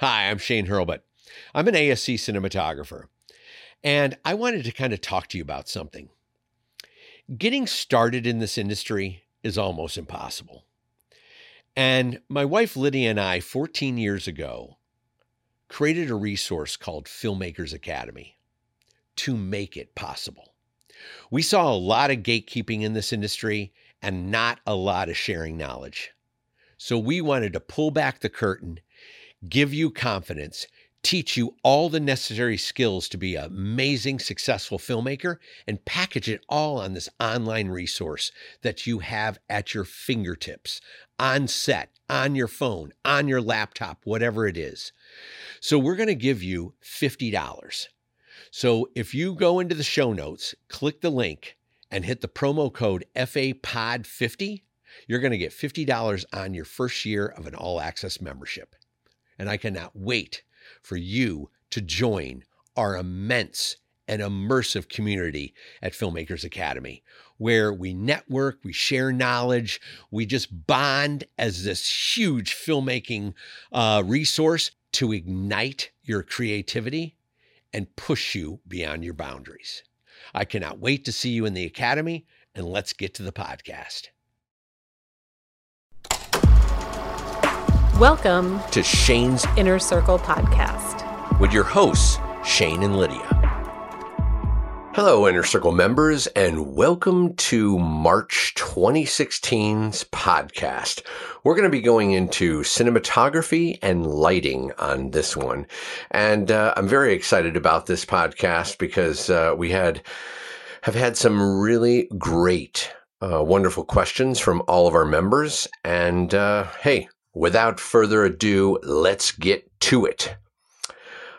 Hi, I'm Shane Hurlbut. I'm an ASC cinematographer, and I wanted to kind of talk to you about something. Getting started in this industry is almost impossible. And my wife Lydia and I, 14 years ago, created a resource called Filmmakers Academy to make it possible. We saw a lot of gatekeeping in this industry and not a lot of sharing knowledge. So we wanted to pull back the curtain, give you confidence, teach you all the necessary skills to be an amazing, successful filmmaker, and package it all on this online resource that you have at your fingertips, on set, on your phone, on your laptop, whatever it is. So we're going to give you $50. So if you go into the show notes, click the link, and hit the promo code FAPOD50, you're going to get $50 on your first year of an all access membership. And I cannot wait for you to join our immense and immersive community at Filmmakers Academy, where we network, we share knowledge, we just bond as this huge filmmaking uh, resource to ignite your creativity and push you beyond your boundaries. I cannot wait to see you in the Academy, and let's get to the podcast. Welcome to Shane's Inner Circle podcast with your hosts, Shane and Lydia. Hello, Inner Circle members, and welcome to March 2016's podcast. We're going to be going into cinematography and lighting on this one. And uh, I'm very excited about this podcast because uh, we had have had some really great, uh, wonderful questions from all of our members. And uh, hey, without further ado, let's get to it.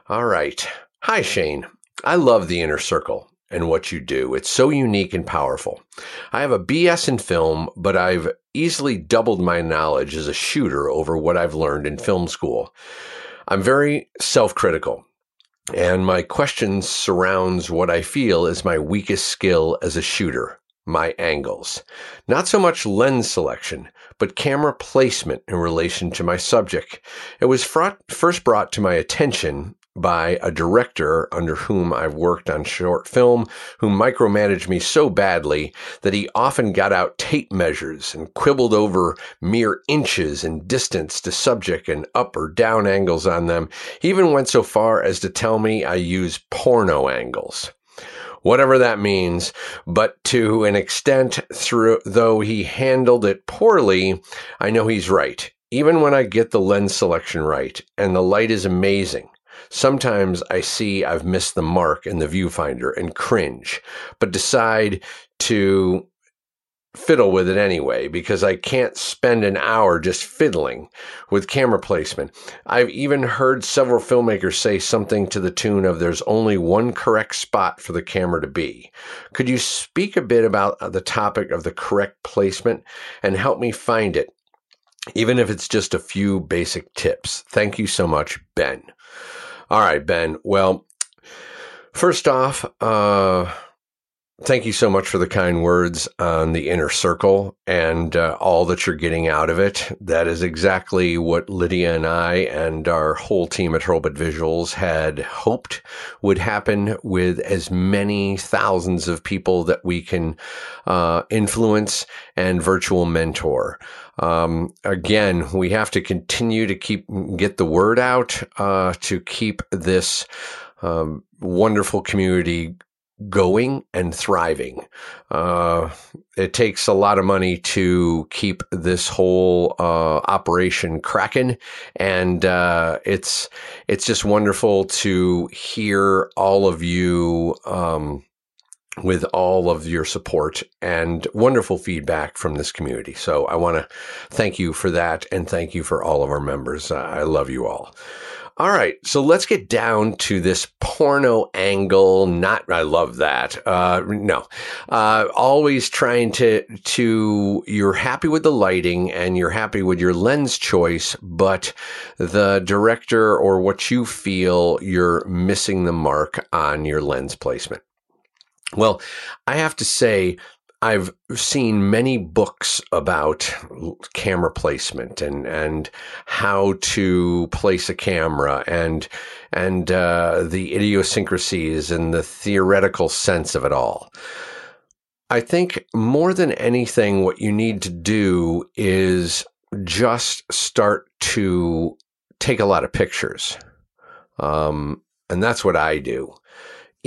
All right. Hi, Shane. I love the inner circle and what you do. It's so unique and powerful. I have a BS in film, but I've easily doubled my knowledge as a shooter over what I've learned in film school. I'm very self-critical. And my question surrounds what I feel is my weakest skill as a shooter, my angles. Not so much lens selection, but camera placement in relation to my subject. It was first brought to my attention by a director under whom I've worked on short film who micromanaged me so badly that he often got out tape measures and quibbled over mere inches in distance to subject and up or down angles on them. He even went so far as to tell me I use porno angles whatever that means. But to an extent, through though he handled it poorly, I know he's right. Even when I get the lens selection right and the light is amazing, sometimes I see I've missed the mark in the viewfinder and cringe, but decide to fiddle with it anyway because I can't spend an hour just fiddling with camera placement. I've even heard several filmmakers say something to the tune of there's only one correct spot for the camera to be. Could you speak a bit about the topic of the correct placement and help me find it? Even if it's just a few basic tips. Thank you so much, Ben. All right, Ben. Well, first off, uh, Thank you so much for the kind words on the inner circle and uh, all that you're getting out of it. That is exactly what Lydia and I and our whole team at Hurlbut Visuals had hoped would happen with as many thousands of people that we can uh, influence and virtual mentor. Um, again, we have to continue to keep get the word out uh, to keep this um, wonderful community going and thriving. Uh, it takes a lot of money to keep this whole uh, operation cracking, and uh, it's it's just wonderful to hear all of you. Um, with all of your support and wonderful feedback from this community. So I want to thank you for that and thank you for all of our members. I love you all. All right, so let's get down to this porno angle. Not, I love that. Uh, no, uh, always trying to to. You're happy with the lighting and you're happy with your lens choice, but the director or what you feel you're missing the mark on your lens placement. Well, I have to say, I've seen many books about camera placement and and how to place a camera and and uh, the idiosyncrasies and the theoretical sense of it all. I think more than anything, what you need to do is just start to take a lot of pictures. Um, and that's what I do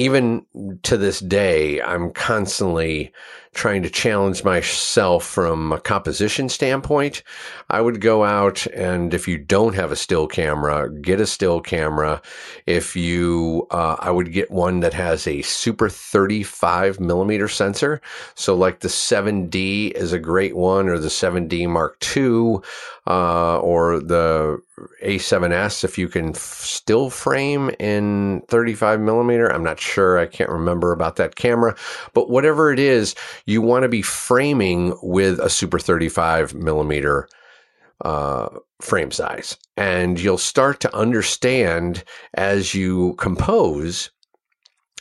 even to this day, I'm constantly trying to challenge myself from a composition standpoint. I would go out and if you don't have a still camera, get a still camera. If you, uh, I would get one that has a super 35 millimeter sensor. So like the 7D is a great one or the 7D Mark II, uh, or the a7S if you can f- still frame in 35 millimeter. I'm not sure. I can't remember about that camera, but whatever it is, you want to be framing with a super 35 millimeter uh, frame size. And you'll start to understand as you compose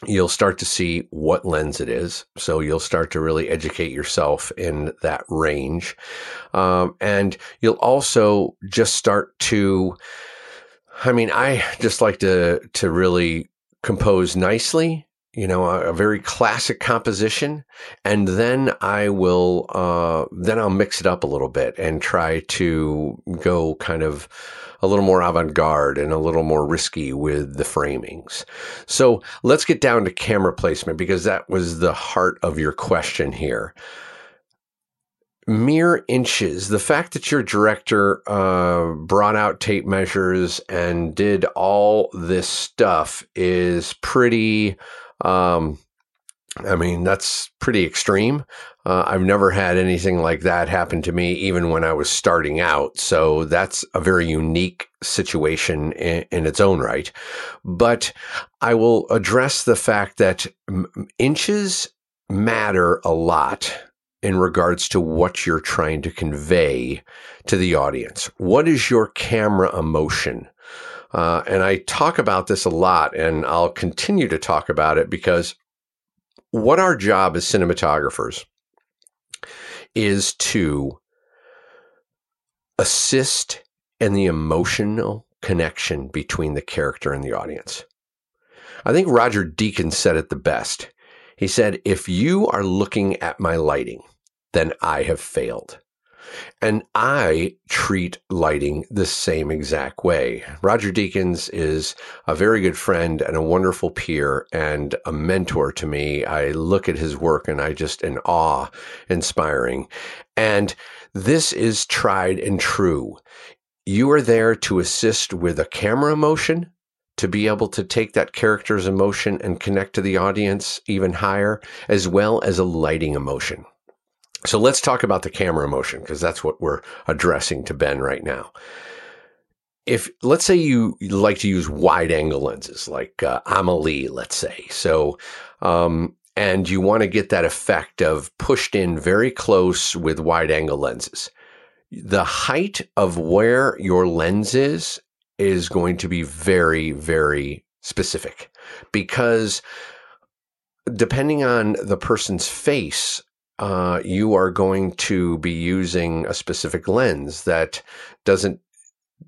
you'll start to see what lens it is. So you'll start to really educate yourself in that range. Um, and you'll also just start to, I mean, I just like to, to really compose nicely you know, a, a, very classic composition. And then I will, uh, then I'll mix it up a little bit and try to go kind of a little more avant garde and a little more risky with the framings. So let's get down to camera placement because that was the heart of your question here. Mere inches. The fact that your director uh, brought out tape measures and did all this stuff is pretty um, I mean, that's pretty extreme. Uh, I've never had anything like that happen to me, even when I was starting out. So that's a very unique situation in, in its own right. But I will address the fact that inches matter a lot in regards to what you're trying to convey to the audience. What is your camera emotion? Uh, and I talk about this a lot, and I'll continue to talk about it because what our job as cinematographers is to assist in the emotional connection between the character and the audience. I think Roger Deakins said it the best. He said, If you are looking at my lighting, then I have failed. And I treat lighting the same exact way. Roger Deakins is a very good friend and a wonderful peer and a mentor to me. I look at his work and I just in awe inspiring. And this is tried and true. You are there to assist with a camera motion, to be able to take that character's emotion and connect to the audience even higher, as well as a lighting emotion. So let's talk about the camera motion because that's what we're addressing to Ben right now. If let's say you like to use wide angle lenses like uh, Amelie, let's say, so um, and you want to get that effect of pushed in very close with wide angle lenses, the height of where your lens is is going to be very very specific because depending on the person's face uh, you are going to be using a specific lens that doesn't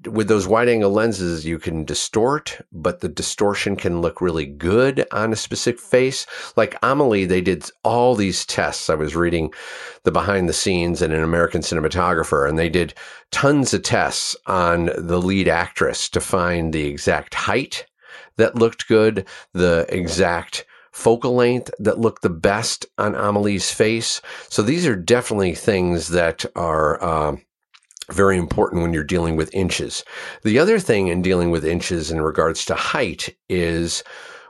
with those wide angle lenses, you can distort, but the distortion can look really good on a specific face. Like Amelie, they did all these tests. I was reading the behind the scenes in an American cinematographer, and they did tons of tests on the lead actress to find the exact height that looked good, the exact focal length that look the best on Amelie's face. So these are definitely things that are uh, very important when you're dealing with inches. The other thing in dealing with inches in regards to height is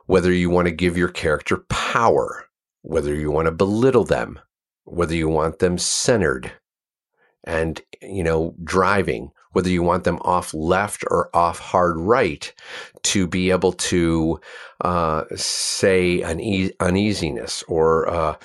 whether you want to give your character power, whether you want to belittle them, whether you want them centered and, you know, driving, whether you want them off left or off hard right to be able to uh, say an e- uneasiness or uh,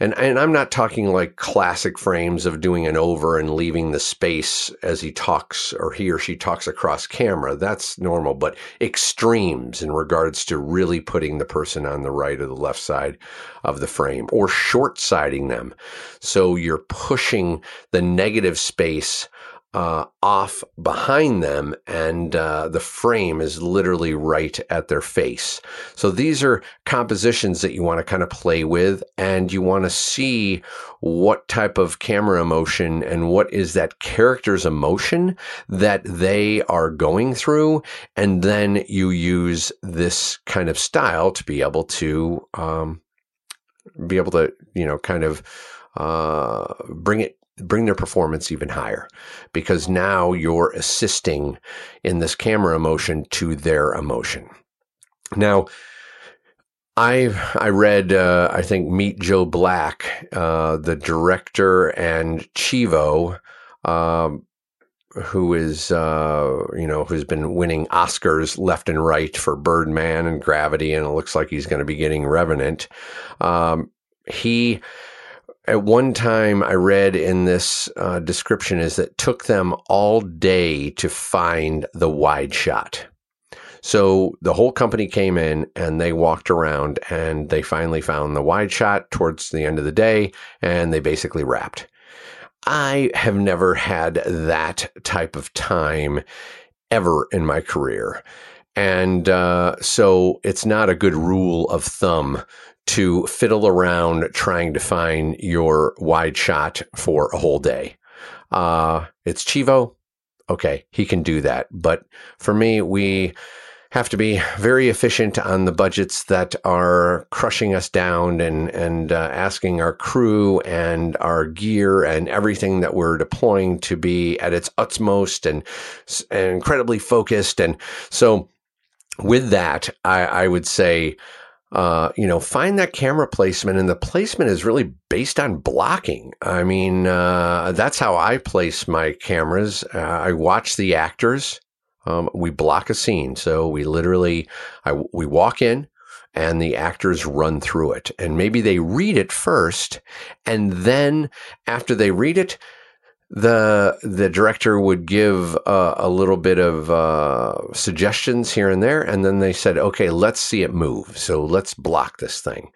and and I'm not talking like classic frames of doing an over and leaving the space as he talks or he or she talks across camera. That's normal, but extremes in regards to really putting the person on the right or the left side of the frame or short siding them. So you're pushing the negative space uh, off behind them, and uh, the frame is literally right at their face. So these are compositions that you want to kind of play with, and you want to see what type of camera emotion and what is that character's emotion that they are going through, and then you use this kind of style to be able to um, be able to you know kind of uh, bring it bring their performance even higher because now you're assisting in this camera emotion to their emotion. Now, I I read uh, I think Meet Joe Black, uh, the director and Chivo, um, who is uh, you know who's been winning Oscars left and right for Birdman and Gravity, and it looks like he's going to be getting Revenant. Um, he at one time I read in this uh, description is that took them all day to find the wide shot. So the whole company came in and they walked around and they finally found the wide shot towards the end of the day and they basically wrapped. I have never had that type of time ever in my career. And uh, so it's not a good rule of thumb to fiddle around trying to find your wide shot for a whole day. Uh, it's Chivo. Okay, he can do that. But for me, we have to be very efficient on the budgets that are crushing us down and and uh, asking our crew and our gear and everything that we're deploying to be at its utmost and, and incredibly focused. And so, with that, I, I would say uh, you know, find that camera placement, and the placement is really based on blocking. I mean, uh, that's how I place my cameras. Uh, I watch the actors. Um, we block a scene, so we literally, I, we walk in, and the actors run through it, and maybe they read it first, and then after they read it, the the director would give uh, a little bit of uh, suggestions here and there, and then they said, "Okay, let's see it move. So let's block this thing."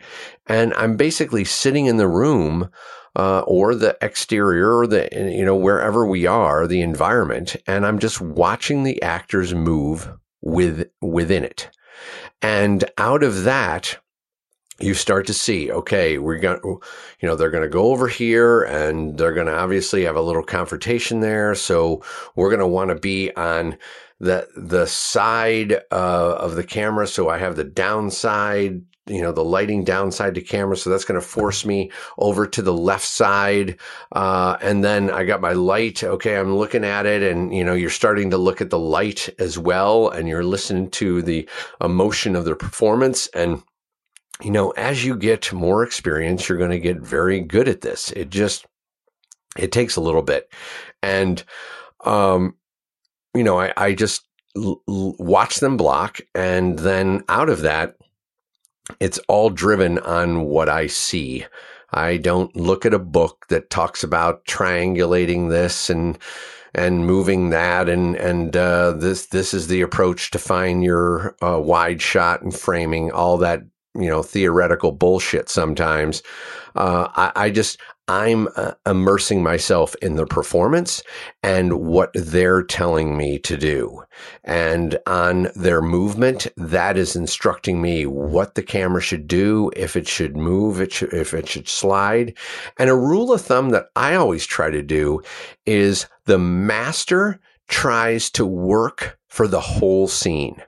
And I'm basically sitting in the room uh, or the exterior, or the you know wherever we are, the environment, and I'm just watching the actors move with within it. And out of that, you start to see, okay, we're going to, you know, they're going to go over here and they're going to obviously have a little confrontation there. So we're going to want to be on the, the side uh, of the camera. So I have the downside, you know, the lighting downside to camera. So that's going to force me over to the left side. Uh, and then I got my light. Okay. I'm looking at it and, you know, you're starting to look at the light as well. And you're listening to the emotion of the performance and, you know, as you get more experience, you're going to get very good at this. It just, it takes a little bit. And, um, you know, I, I just l- watch them block. And then out of that, it's all driven on what I see. I don't look at a book that talks about triangulating this and, and moving that and and uh, this this is the approach to find your uh, wide shot and framing all that you know theoretical bullshit sometimes. Uh, I, I, just I'm uh, immersing myself in the performance and what they're telling me to do, and on their movement that is instructing me what the camera should do, if it should move, it should, if it should slide, and a rule of thumb that I always try to do is the master tries to work for the whole scene,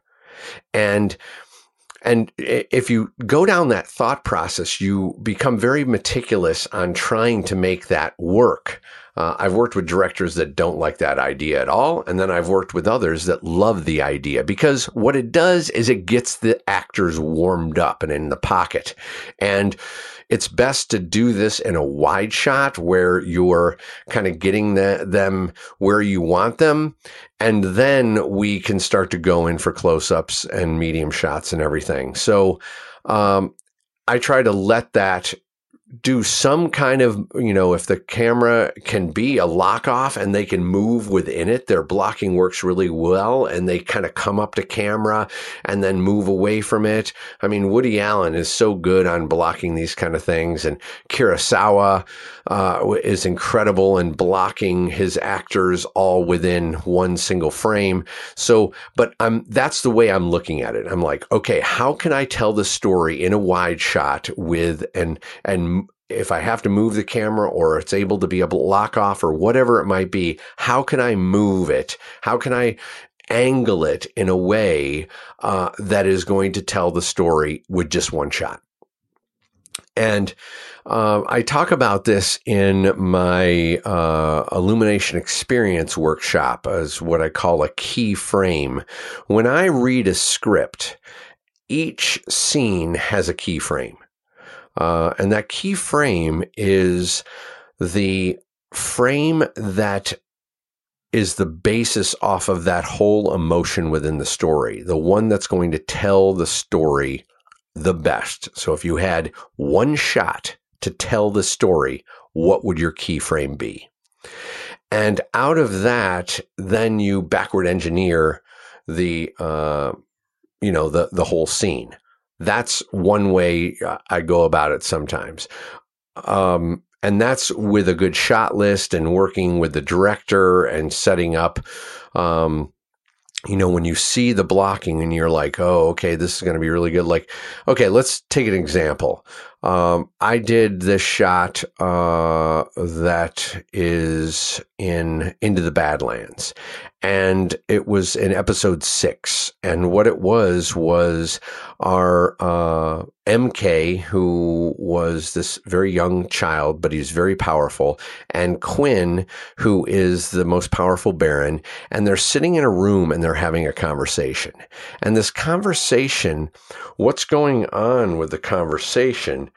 and and if you go down that thought process, you become very meticulous on trying to make that work. Uh, I've worked with directors that don't like that idea at all. And then I've worked with others that love the idea because what it does is it gets the actors warmed up and in the pocket. And it's best to do this in a wide shot where you're kind of getting the, them where you want them. And then we can start to go in for close ups and medium shots and everything. So, um, I try to let that do some kind of, you know, if the camera can be a lock off and they can move within it, their blocking works really well and they kind of come up to camera and then move away from it. I mean, Woody Allen is so good on blocking these kind of things and Kurosawa, uh, is incredible in blocking his actors all within one single frame. So, but I'm, that's the way I'm looking at it. I'm like, okay, how can I tell the story in a wide shot with, and, and if I have to move the camera or it's able to be a lock off or whatever it might be, how can I move it? How can I angle it in a way uh, that is going to tell the story with just one shot? And uh, I talk about this in my uh, illumination experience workshop as what I call a key frame. When I read a script, each scene has a key frame. Uh, and that key frame is the frame that is the basis off of that whole emotion within the story, the one that's going to tell the story the best. So if you had one shot to tell the story, what would your key frame be? And out of that, then you backward engineer the, uh, you know, the, the whole scene. That's one way I go about it sometimes. Um, and that's with a good shot list and working with the director and setting up, um, you know, when you see the blocking and you're like, oh, okay, this is going to be really good. Like, okay, let's take an example. Um, I did this shot uh, that is in Into the Badlands, and it was in episode six. And what it was was our uh, MK, who was this very young child, but he's very powerful, and Quinn, who is the most powerful Baron, and they're sitting in a room and they're having a conversation. And this conversation, what's going on with the conversation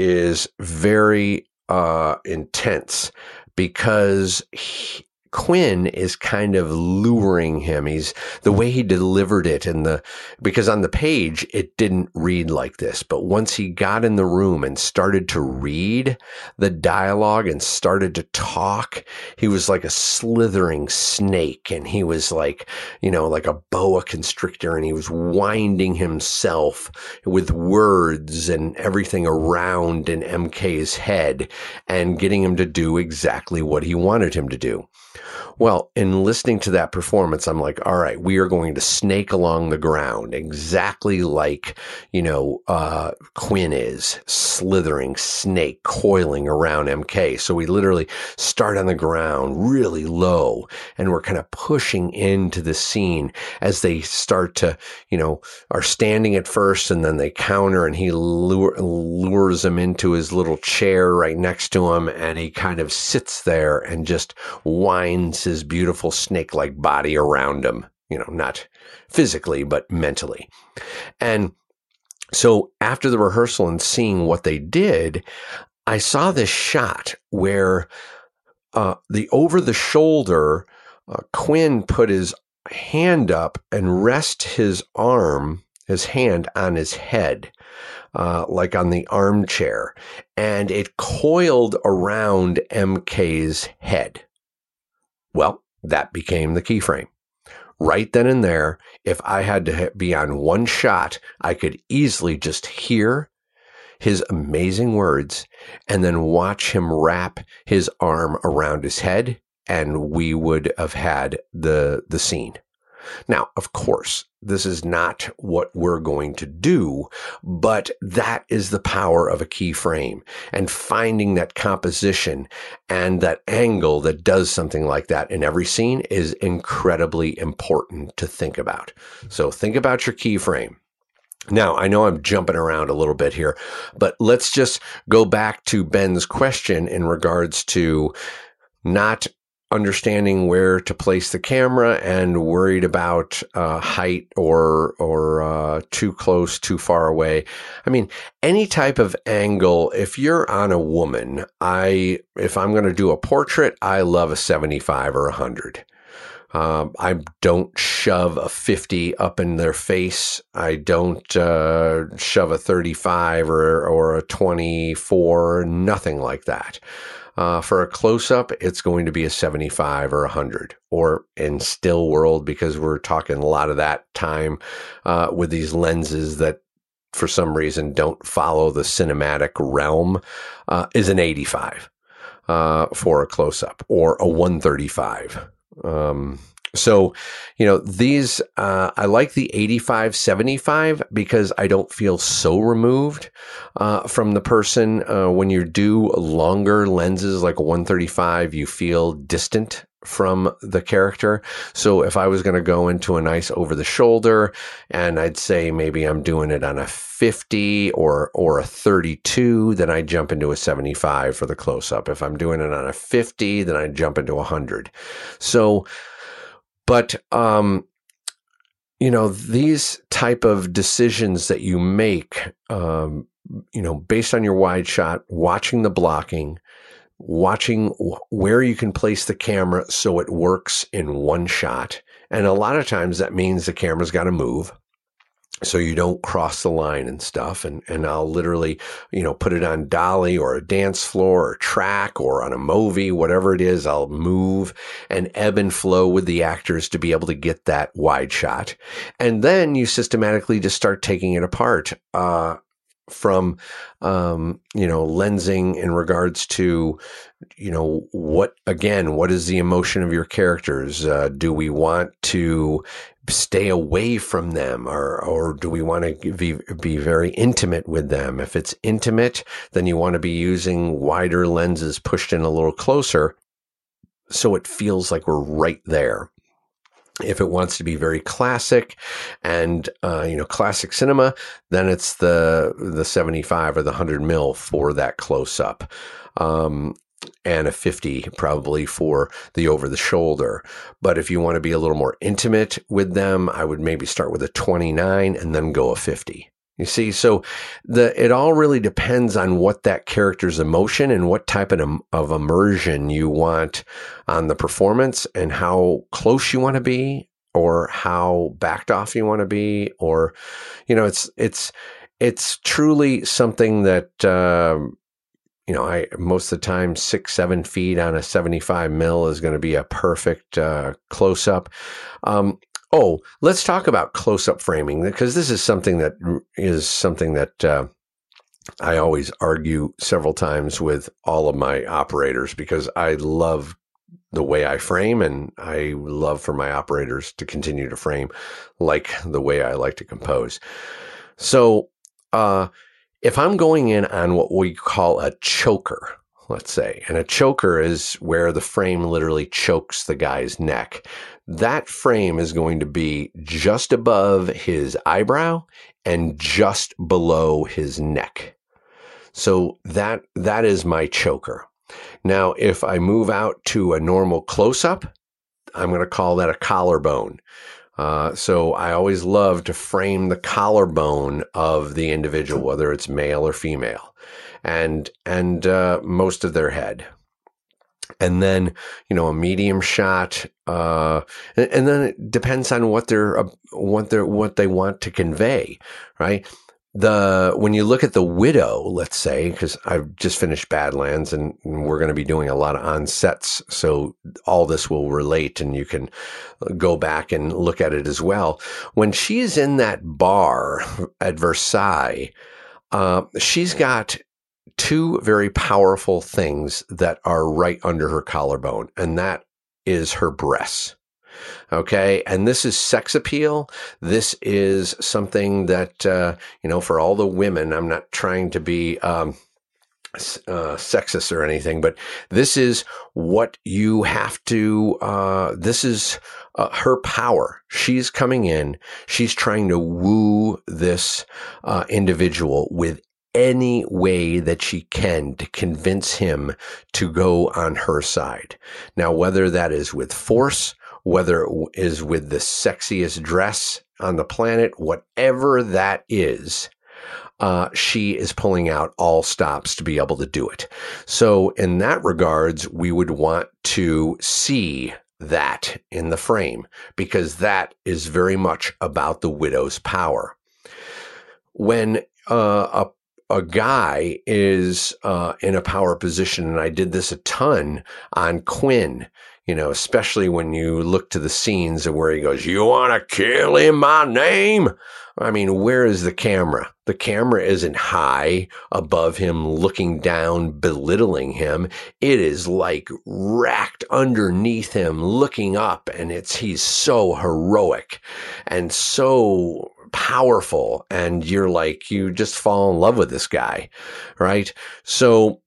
is very uh, intense because he, Quinn is kind of luring him. He's the way he delivered it and the, because on the page, it didn't read like this. But once he got in the room and started to read the dialogue and started to talk, he was like a slithering snake and he was like, you know, like a boa constrictor and he was winding himself with words and everything around in MK's head and getting him to do exactly what he wanted him to do. Well, in listening to that performance, I'm like, all right, we are going to snake along the ground exactly like, you know, uh, Quinn is slithering snake coiling around MK. So we literally start on the ground really low and we're kind of pushing into the scene as they start to, you know, are standing at first and then they counter and he lure, lures them into his little chair right next to him and he kind of sits there and just winds his beautiful snake like body around him, you know, not physically, but mentally. And so after the rehearsal and seeing what they did, I saw this shot where uh, the over the shoulder, uh, Quinn put his hand up and rest his arm, his hand on his head. Uh, like on the armchair, and it coiled around MK's head. Well, that became the keyframe. Right then and there, if I had to be on one shot, I could easily just hear his amazing words and then watch him wrap his arm around his head and we would have had the the scene. Now, of course, this is not what we're going to do, but that is the power of a keyframe and finding that composition and that angle that does something like that in every scene is incredibly important to think about. So think about your keyframe. Now, I know I'm jumping around a little bit here, but let's just go back to Ben's question in regards to not understanding where to place the camera and worried about uh, height or or uh, too close, too far away. I mean, any type of angle. If you're on a woman, I if I'm going to do a portrait, I love a 75 or a 100. Um, I don't shove a 50 up in their face. I don't uh, shove a 35 or, or a 24, nothing like that. Uh, for a close up, it's going to be a 75 or 100, or in still world, because we're talking a lot of that time uh, with these lenses that for some reason don't follow the cinematic realm, uh, is an 85 uh, for a close up or a 135. Um, so, you know, these, uh, I like the 85 75 because I don't feel so removed uh, from the person. Uh, when you do longer lenses like a 135, you feel distant from the character. So if I was going to go into a nice over the shoulder and I'd say maybe I'm doing it on a 50 or or a 32, then I jump into a 75 for the close up. If I'm doing it on a 50, then I jump into a 100. So but um you know these type of decisions that you make um you know based on your wide shot watching the blocking watching where you can place the camera so it works in one shot. And a lot of times that means the camera's got to move so you don't cross the line and stuff. And, and I'll literally, you know, put it on dolly or a dance floor or track or on a Movi, whatever it is. I'll move and ebb and flow with the actors to be able to get that wide shot. And then you systematically just start taking it apart. Uh, from um, you know lensing in regards to you know what again what is the emotion of your characters uh, do we want to stay away from them or or do we want to be be very intimate with them if it's intimate then you want to be using wider lenses pushed in a little closer so it feels like we're right there if it wants to be very classic and uh, you know classic cinema, then it's the the 75 or the 100 mil for that close up. Um, and a 50 probably for the over the shoulder. But if you want to be a little more intimate with them, I would maybe start with a 29 and then go a 50. You see, so the it all really depends on what that character's emotion and what type of, of immersion you want on the performance and how close you want to be or how backed off you want to be or you know it's it's it's truly something that um, you know I most of the time six seven feet on a 75 mil is going to be a perfect uh, close up um, Oh, let's talk about close up framing because this is something that is something that uh, I always argue several times with all of my operators because I love the way I frame and I love for my operators to continue to frame like the way I like to compose. So, uh, if I'm going in on what we call a choker, let's say, and a choker is where the frame literally chokes the guy's neck that frame is going to be just above his eyebrow and just below his neck. So that, that is my choker. Now, if I move out to a normal close up, I'm going to call that a collarbone. Uh, so I always love to frame the collarbone of the individual, whether it's male or female, and and uh, most of their head. And then you know a medium shot uh, and, and, then it depends on what they're uh, what they're what they want to convey right the when you look at the widow let's say because i've just finished badlands and we're going to be doing a lot of on sets so all this will relate and you can go back and look at it as well when she's in that bar at versailles uh, she's got two very powerful things that are right under her collarbone, and that is her breasts. Okay. And this is sex appeal. This is something that, uh, you know, for all the women, I'm not trying to be, um, uh, sexist or anything, but this is what you have to, uh, this is uh, her power. She's coming in. She's trying to woo this, uh, individual with any way that she can to convince him to go on her side. Now, whether that is with force, whether it is with the sexiest dress on the planet, whatever that is, uh, she is pulling out all stops to be able to do it. So, in that regards, we would want to see that in the frame because that is very much about the widow's power. When uh, a a guy is uh, in a power position, and I did this a ton on Quinn. You know, especially when you look to the scenes of where he goes, "You want to kill in my name?" I mean, where is the camera? The camera isn't high above him, looking down, belittling him. It is like racked underneath him, looking up, and it's he's so heroic and so powerful, and you're like you just fall in love with this guy, right? So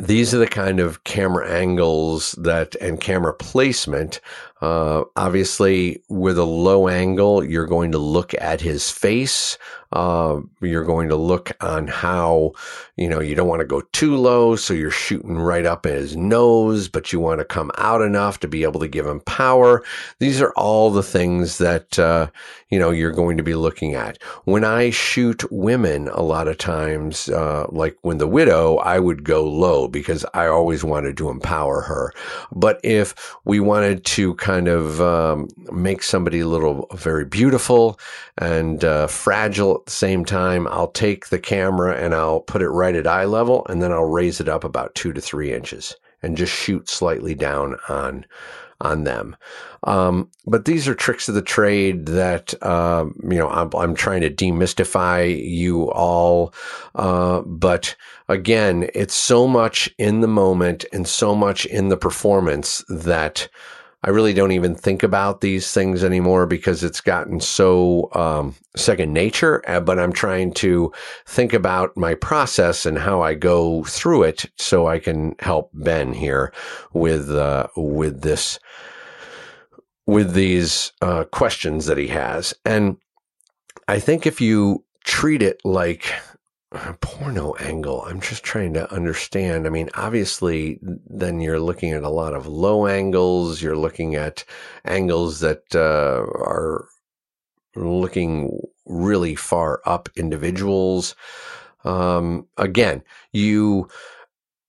these are the kind of camera angles that and camera placement uh, obviously, with a low angle, you're going to look at his face. Uh, you're going to look on how, you know, you don't want to go too low, so you're shooting right up at his nose, but you want to come out enough to be able to give him power. These are all the things that, uh, you know, you're going to be looking at. When I shoot women, a lot of times, uh, like when the widow, I would go low because I always wanted to empower her. But if we wanted to kind of um, make somebody a little very beautiful and uh, fragile at the same time, I'll take the camera and I'll put it right at eye level and then I'll raise it up about two to three inches and just shoot slightly down on on them. Um, but these are tricks of the trade that uh, you know I'm, I'm, trying to demystify you all. Uh, but again, it's so much in the moment and so much in the performance that I really don't even think about these things anymore because it's gotten so um, second nature. Uh, but I'm trying to think about my process and how I go through it so I can help Ben here with uh, with this with these uh, questions that he has. And I think if you treat it like porno angle. I'm just trying to understand. I mean, obviously, then you're looking at a lot of low angles. You're looking at angles that uh, are looking really far up individuals. Um, again, you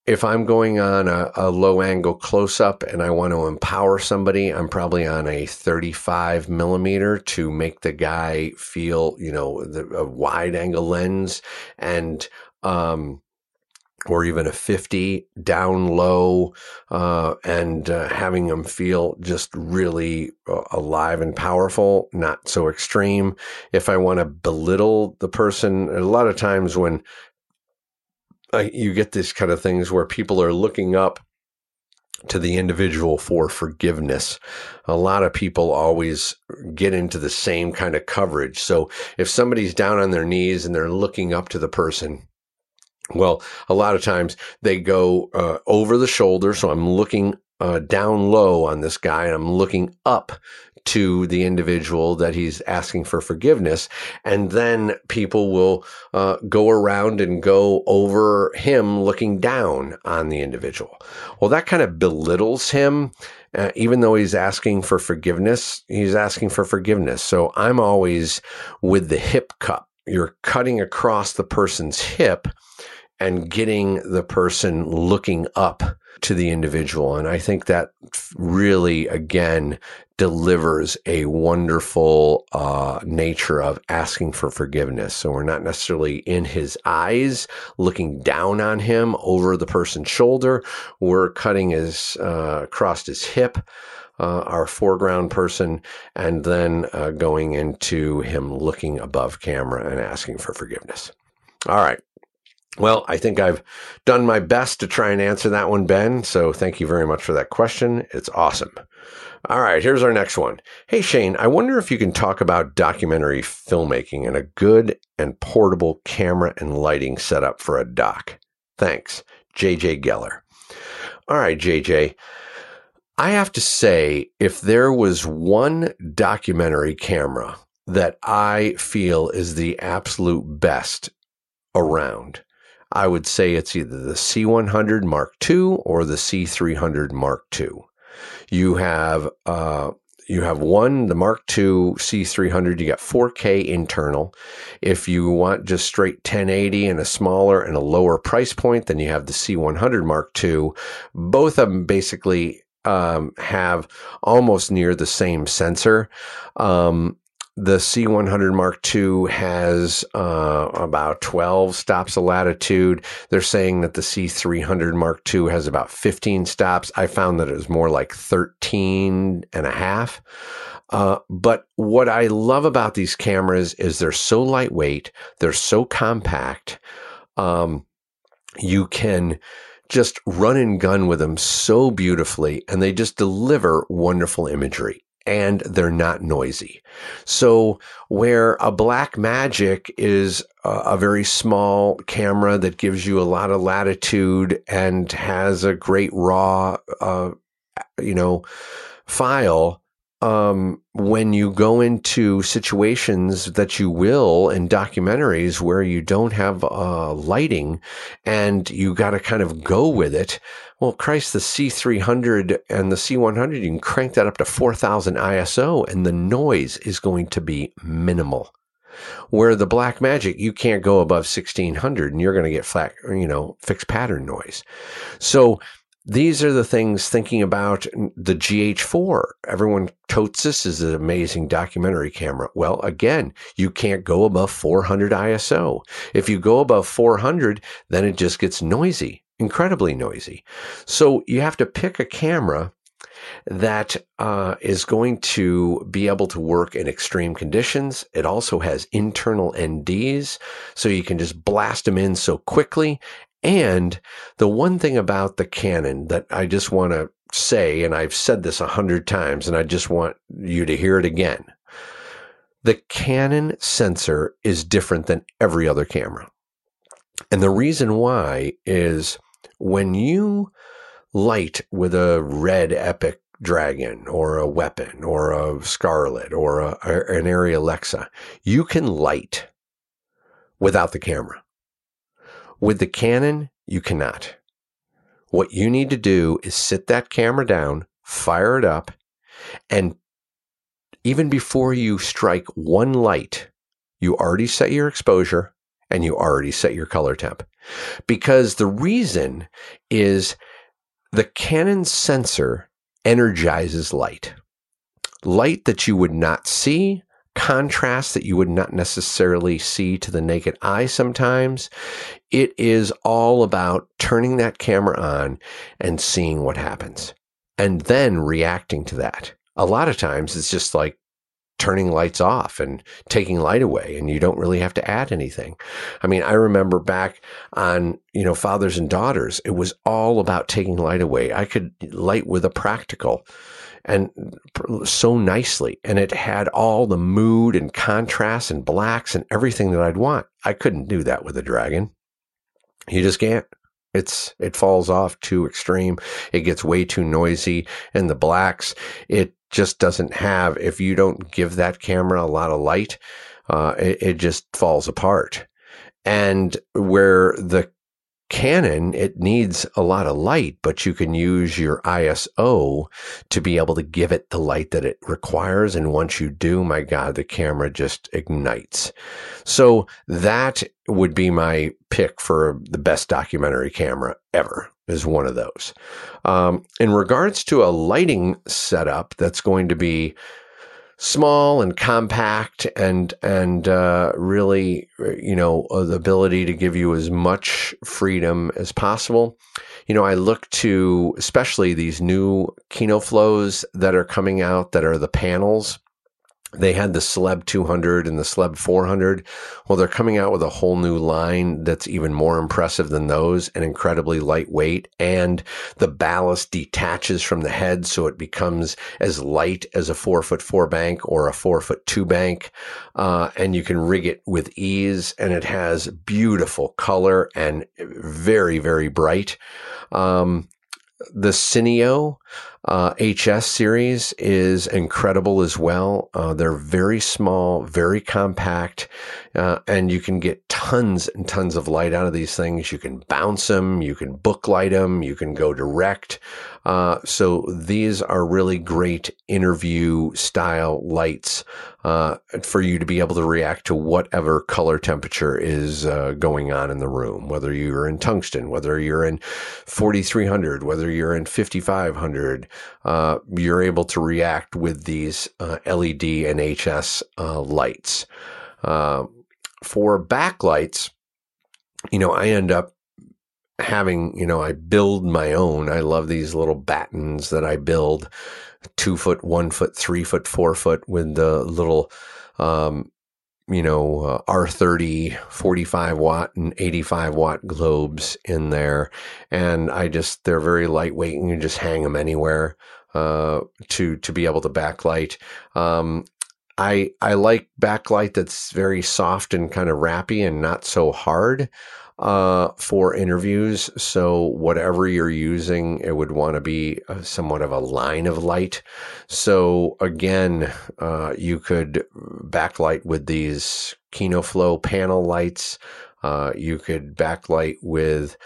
if I'm going on a, a, low angle close up and I want to empower somebody, I'm probably on a 35 millimeter to make the guy feel, you know, the, a wide angle lens and, um, or even a 50 down low, uh, and uh, having them feel just really uh, alive and powerful, not so extreme. If I want to belittle the person, a lot of times when uh, you get these kind of things where people are looking up to the individual for forgiveness. A lot of people always get into the same kind of coverage. So if somebody's down on their knees and they're looking up to the person, well, a lot of times they go uh, over the shoulder. So I'm looking uh, down low on this guy and I'm looking up to the individual that he's asking for forgiveness. And then people will uh, go around and go over him looking down on the individual. Well, that kind of belittles him. Uh, even though he's asking for forgiveness, he's asking for forgiveness. So I'm always with the hip cup. You're cutting across the person's hip and getting the person looking up to the individual. And I think that really, again, delivers a wonderful uh, nature of asking for forgiveness. So we're not necessarily in his eyes, looking down on him over the person's shoulder. We're cutting his uh, across his hip. Uh, our foreground person, and then uh, going into him looking above camera and asking for forgiveness. All right. Well, I think I've done my best to try and answer that one, Ben. So thank you very much for that question. It's awesome. All right, here's our next one. Hey, Shane, I wonder if you can talk about documentary filmmaking and a good and portable camera and lighting setup for a doc. Thanks, JJ Geller. All right, JJ. I have to say, if there was one documentary camera that I feel is the absolute best around, I would say it's either the C100 Mark II or the C300 Mark II. You have uh, you have one, the Mark II C300. You got 4K internal. If you want just straight 1080 and a smaller and a lower price point, then you have the C100 Mark II. Both of them basically um, have almost near the same sensor. Um, the C100 Mark II has uh, about 12 stops of latitude. They're saying that the C300 Mark II has about 15 stops. I found that it was more like 13 and a half. Uh, but what I love about these cameras is they're so lightweight, they're so compact. Um, you can just run and gun with them so beautifully, and they just deliver wonderful imagery and they're not noisy. So where a Blackmagic is a, very small camera that gives you a lot of latitude and has a great raw, uh, you know, file, um, when you go into situations that you will in documentaries where you don't have uh, lighting and you got to kind of go with it. Well, Christ, the C300 and the C100, you can crank that up to 4000 ISO and the noise is going to be minimal. Where the Blackmagic, you can't go above 1600 and you're going to get flat, you know, fixed pattern noise. So these are the things thinking about the GH4. Everyone totes this as an amazing documentary camera. Well, again, you can't go above 400 ISO. If you go above 400, then it just gets noisy, incredibly noisy. So you have to pick a camera that uh, is going to be able to work in extreme conditions. It also has internal NDs, so you can just blast them in so quickly and the one thing about the Canon that I just want to say, and I've said this a hundred times, and I just want you to hear it again. The Canon sensor is different than every other camera. And the reason why is when you light with a red Epic Dragon or a weapon or a scarlet or a, an Arri Alexa, you can light without the camera. With the Canon, you cannot. What you need to do is sit that camera down, fire it up, and even before you strike one light, you already set your exposure and you already set your color temp. Because the reason is the Canon sensor energizes light. Light that you would not see, contrast that you would not necessarily see to the naked eye sometimes. It is all about turning that camera on and seeing what happens and then reacting to that. A lot of times it's just like turning lights off and taking light away and you don't really have to add anything. I mean, I remember back on, you know, fathers and daughters, it was all about taking light away. I could light with a practical and so nicely. And it had all the mood and contrast and blacks and everything that I'd want. I couldn't do that with a dragon. You just can't. It's, it falls off too extreme. It gets way too noisy and the blacks, it just doesn't have, if you don't give that camera a lot of light, uh, it, it just falls apart. And where the Canon, it needs a lot of light, but you can use your ISO to be able to give it the light that it requires. And once you do, my God, the camera just ignites. So that would be my pick for the best documentary camera ever is one of those. Um, in regards to a lighting setup that's going to be small and compact and and uh, really you know uh, the ability to give you as much freedom as possible. You know i look to especially these new Kino Flos that are coming out that are the panels they had the Celeb 200 and the Celeb 400. Well, they're coming out with a whole new line that's even more impressive than those and incredibly lightweight. And the ballast detaches from the head. So it becomes as light as a four foot four bank or a four foot two bank. Uh, and you can rig it with ease and it has beautiful color and very, very bright. Um, the Cineo uh, HS series is incredible as well. Uh, they're very small, very compact, uh, and you can get tons and tons of light out of these things. You can bounce them, you can book light them, you can go direct. Uh, so these are really great interview style lights uh, for you to be able to react to whatever color temperature is uh, going on in the room, whether you're in tungsten, whether you're in 4300, whether you're in 5500 uh, you're able to react with these uh, LED and HS uh, lights. For backlights, you know, I end up having, you know, I build my own. I love these little battens that I build two foot, one foot, three foot, four foot with the little, um, you know, uh, R30, 45 watt and 85 watt globes in there. And I just, they're very lightweight and you just hang them anywhere, uh, to, to be able to backlight. Um, I, I like backlight that's very soft and kind of wrappy and not so hard uh, for interviews. So whatever you're using, it would want to be somewhat of a line of light. So again, uh, you could backlight with these Kino Flo panel lights. Uh, you could backlight with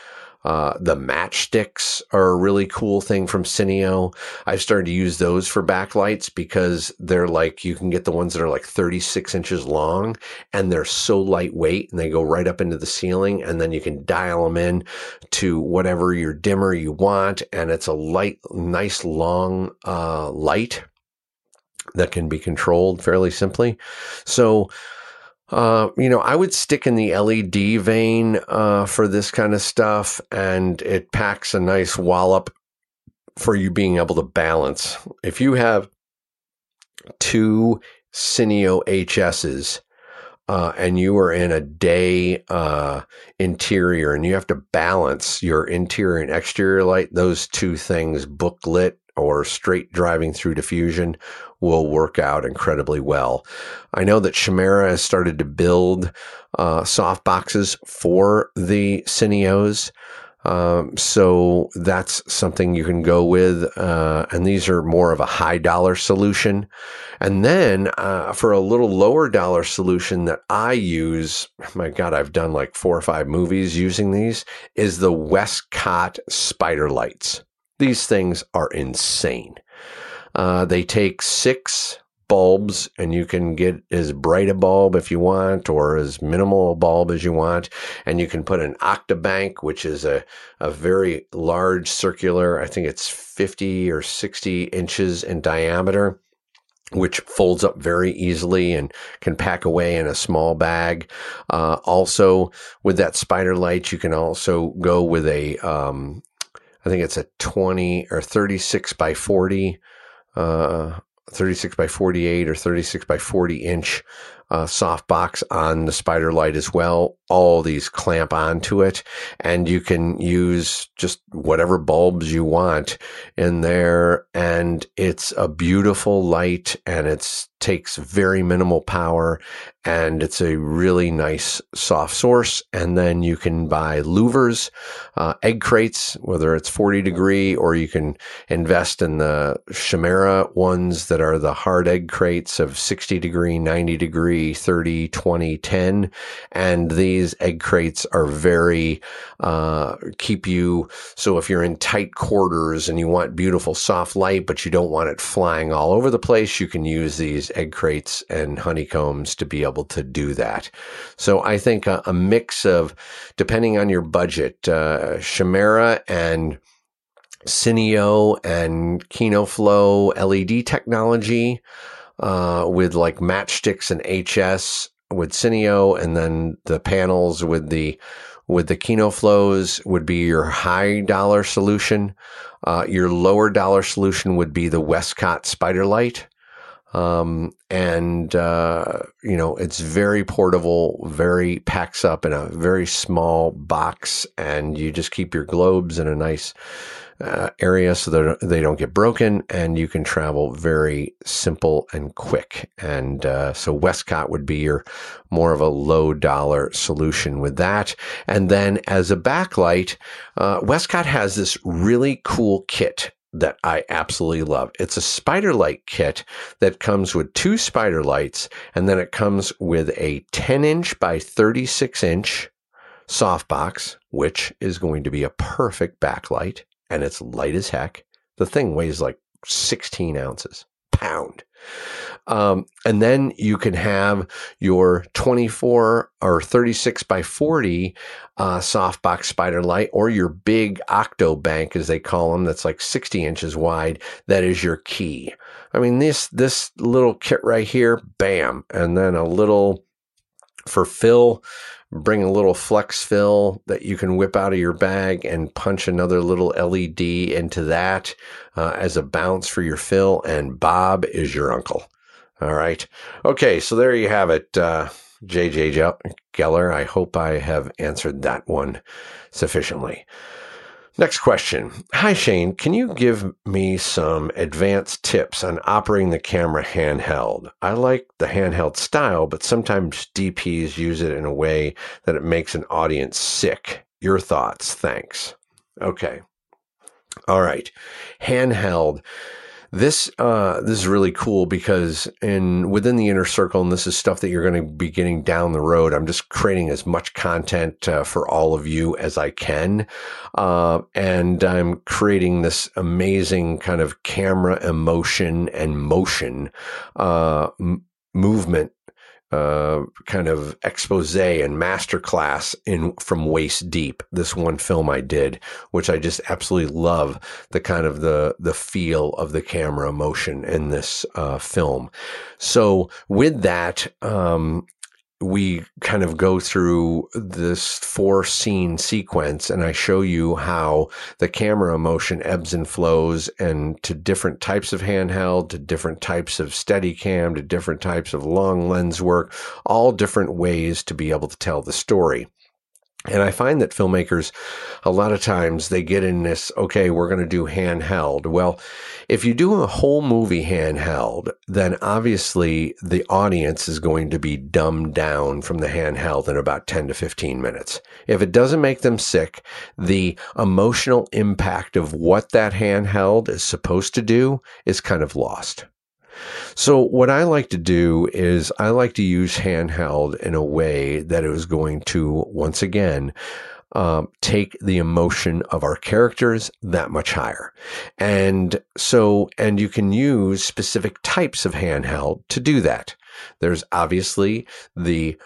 uh, the matchsticks are a really cool thing from Cineo. I've started to use those for backlights because they're like, you can get the ones that are like 36 inches long and they're so lightweight and they go right up into the ceiling and then you can dial them in to whatever your dimmer you want. And it's a light, nice long, uh, light that can be controlled fairly simply. So, uh, you know, I would stick in the LED vein uh, for this kind of stuff, and it packs a nice wallop for you being able to balance. If you have two Cineo HSs uh, and you are in a day uh, interior and you have to balance your interior and exterior light, those two things, booklit or straight driving through diffusion will work out incredibly well. I know that Chimera has started to build uh, soft boxes for the Cineos. Um, so that's something you can go with. Uh, and these are more of a high dollar solution. And then, uh, for a little lower dollar solution that I use, my God, I've done like four or five movies using these is the Westcott spider lights. These things are insane. Uh, they take six bulbs and you can get as bright a bulb if you want or as minimal a bulb as you want. And you can put an octabank, which is a, a very large circular, I think it's 50 or 60 inches in diameter which folds up very easily and can pack away in a small bag. Uh, also, with that spider light, you can also go with a um, I think it's a 20 or 36 by 40, uh, 36 by 48 or 36 by 40 inch uh, soft box on the spider light as well. All these clamp onto it and you can use just whatever bulbs you want in there. And it's a beautiful light and it takes very minimal power and it's a really nice soft source. And then you can buy louvers, uh, egg crates, whether it's 40 degree or you can invest in the Chimera ones that are the hard egg crates of 60 degree, 90 degree, 30, 20, 10. And these egg crates are very, uh, keep you. So if you're in tight quarters and you want beautiful soft light, but you don't want it flying all over the place, you can use these egg crates and honeycombs to be able to do that. So I think a, a mix of, depending on your budget, uh, Chimera and Cineo and Kino Flo LED technology, uh, with like matchsticks and HS with Cineo and then the panels with the, with the Kino Flos would be your high dollar solution. Uh, your lower dollar solution would be the Westcott Spider Light. Um, and, uh, you know, it's very portable, very packs up in a very small box and you just keep your globes in a nice, uh, area so that they don't get broken and you can travel very simple and quick. And, uh, so Westcott would be your more of a low dollar solution with that. And then as a backlight, uh, Westcott has this really cool kit that I absolutely love. It's a spider light kit that comes with two spider lights and then it comes with a 10 inch by 36 inch softbox, which is going to be a perfect backlight and it's light as heck. The thing weighs like 16 ounces. pound. Um, and then you can have your 24 or 36 by 40 uh, softbox spider light or your big octo bank, as they call them, that's like 60 inches wide. That is your key. I mean, this, this little kit right here, bam. And then a little for fill, bring a little flex fill that you can whip out of your bag and punch another little LED into that uh, as a bounce for your fill. And Bob is your uncle. All right. Okay. So there you have it. Uh, JJ Geller. I hope I have answered that one sufficiently. Next question. Hi, Shane. Can you give me some advanced tips on operating the camera handheld? I like the handheld style, but sometimes DPs use it in a way that it makes an audience sick. Your thoughts. Thanks. Okay. All right. Handheld this uh, this is really cool because in within the inner circle, and this is stuff that you're going to be getting down the road. I'm just creating as much content uh, for all of you as I can, uh, and I'm creating this amazing kind of camera emotion and motion uh, m- movement uh, kind of expose and masterclass in from waist deep. This one film I did, which I just absolutely love the kind of the the feel of the camera motion in this uh, film. So with that, um, we kind of go through this four scene sequence and I show you how the camera motion ebbs and flows and to different types of handheld, to different types of Steadicam, to different types of long lens work, all different ways to be able to tell the story. And I find that filmmakers, a lot of times they get in this, okay, we're going to do handheld. Well, if you do a whole movie handheld, then obviously the audience is going to be dumbed down from the handheld in about 10 to 15 minutes. If it doesn't make them sick, the emotional impact of what that handheld is supposed to do is kind of lost. So what I like to do is I like to use handheld in a way that it was going to once again um, take the emotion of our characters that much higher. And so, and you can use specific types of handheld to do that. There's obviously the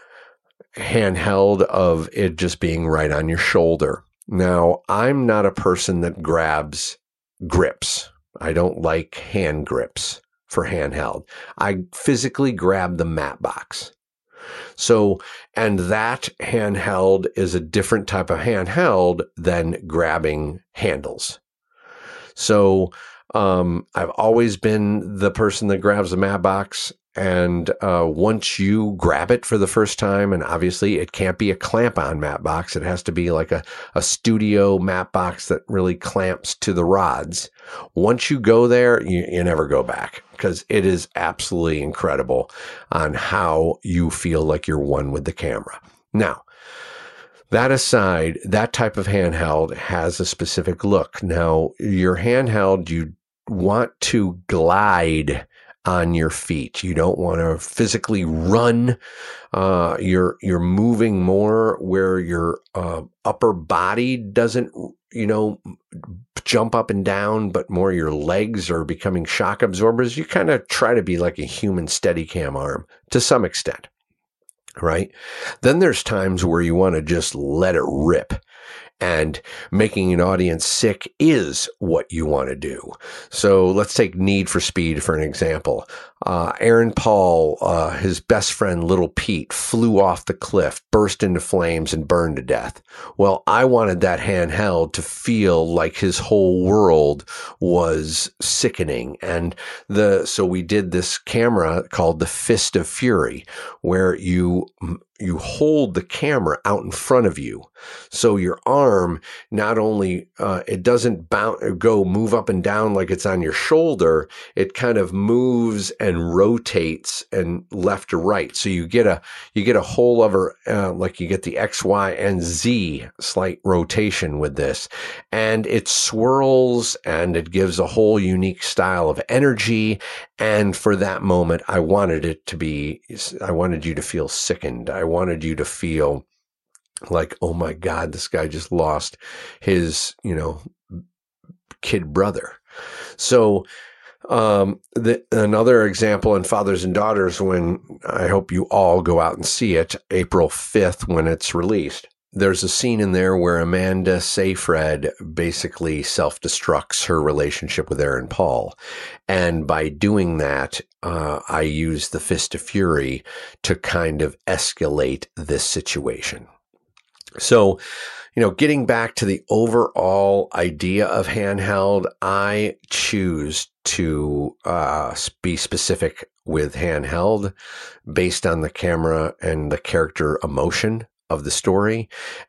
handheld of it just being right on your shoulder. Now, I'm not a person that grabs grips. I don't like hand grips for handheld. I physically grab the matte box. So, and that handheld is a different type of handheld than grabbing handles. So, um, I've always been the person that grabs the matte box and uh, once you grab it for the first time, and obviously it can't be a clamp on matte box, it has to be like a, a studio matte box that really clamps to the rods. Once you go there, you, you never go back because it is absolutely incredible on how you feel like you're one with the camera. Now, that aside, that type of handheld has a specific look. Now, your handheld, you want to glide on your feet. You don't want to physically run. Uh, you're you're moving more where your uh, upper body doesn't, you know, jump up and down, but more your legs are becoming shock absorbers. You kind of try to be like a human Steadicam arm to some extent. Right. Then there's times where you want to just let it rip and making an audience sick is what you want to do. So let's take Need for Speed for an example. Uh, Aaron Paul, uh, his best friend, Little Pete, flew off the cliff, burst into flames, and burned to death. Well, I wanted that handheld to feel like his whole world was sickening. And the, so we did this camera called the Fist of Fury, where you you hold the camera out in front of you. So your arm not only, uh, it doesn't bounce, go move up and down like it's on your shoulder. It kind of moves and rotates and left to right. So you get a, you get a whole other, uh, like you get the X, Y, and Z slight rotation with this and it swirls and it gives a whole unique style of energy. And for that moment, I wanted it to be, I wanted you to feel sickened. I wanted you to feel like, oh my God, this guy just lost his, you know, kid brother. So Um, the, another example in Fathers and Daughters, when I hope you all go out and see it, April 5th when it's released. There's a scene in there where Amanda Seyfried basically self destructs her relationship with Aaron Paul. And by doing that, uh, I use the Fist of Fury to kind of escalate this situation. So, you know, getting back to the overall idea of handheld, I choose to uh, be specific with handheld based on the camera and the character emotion of the story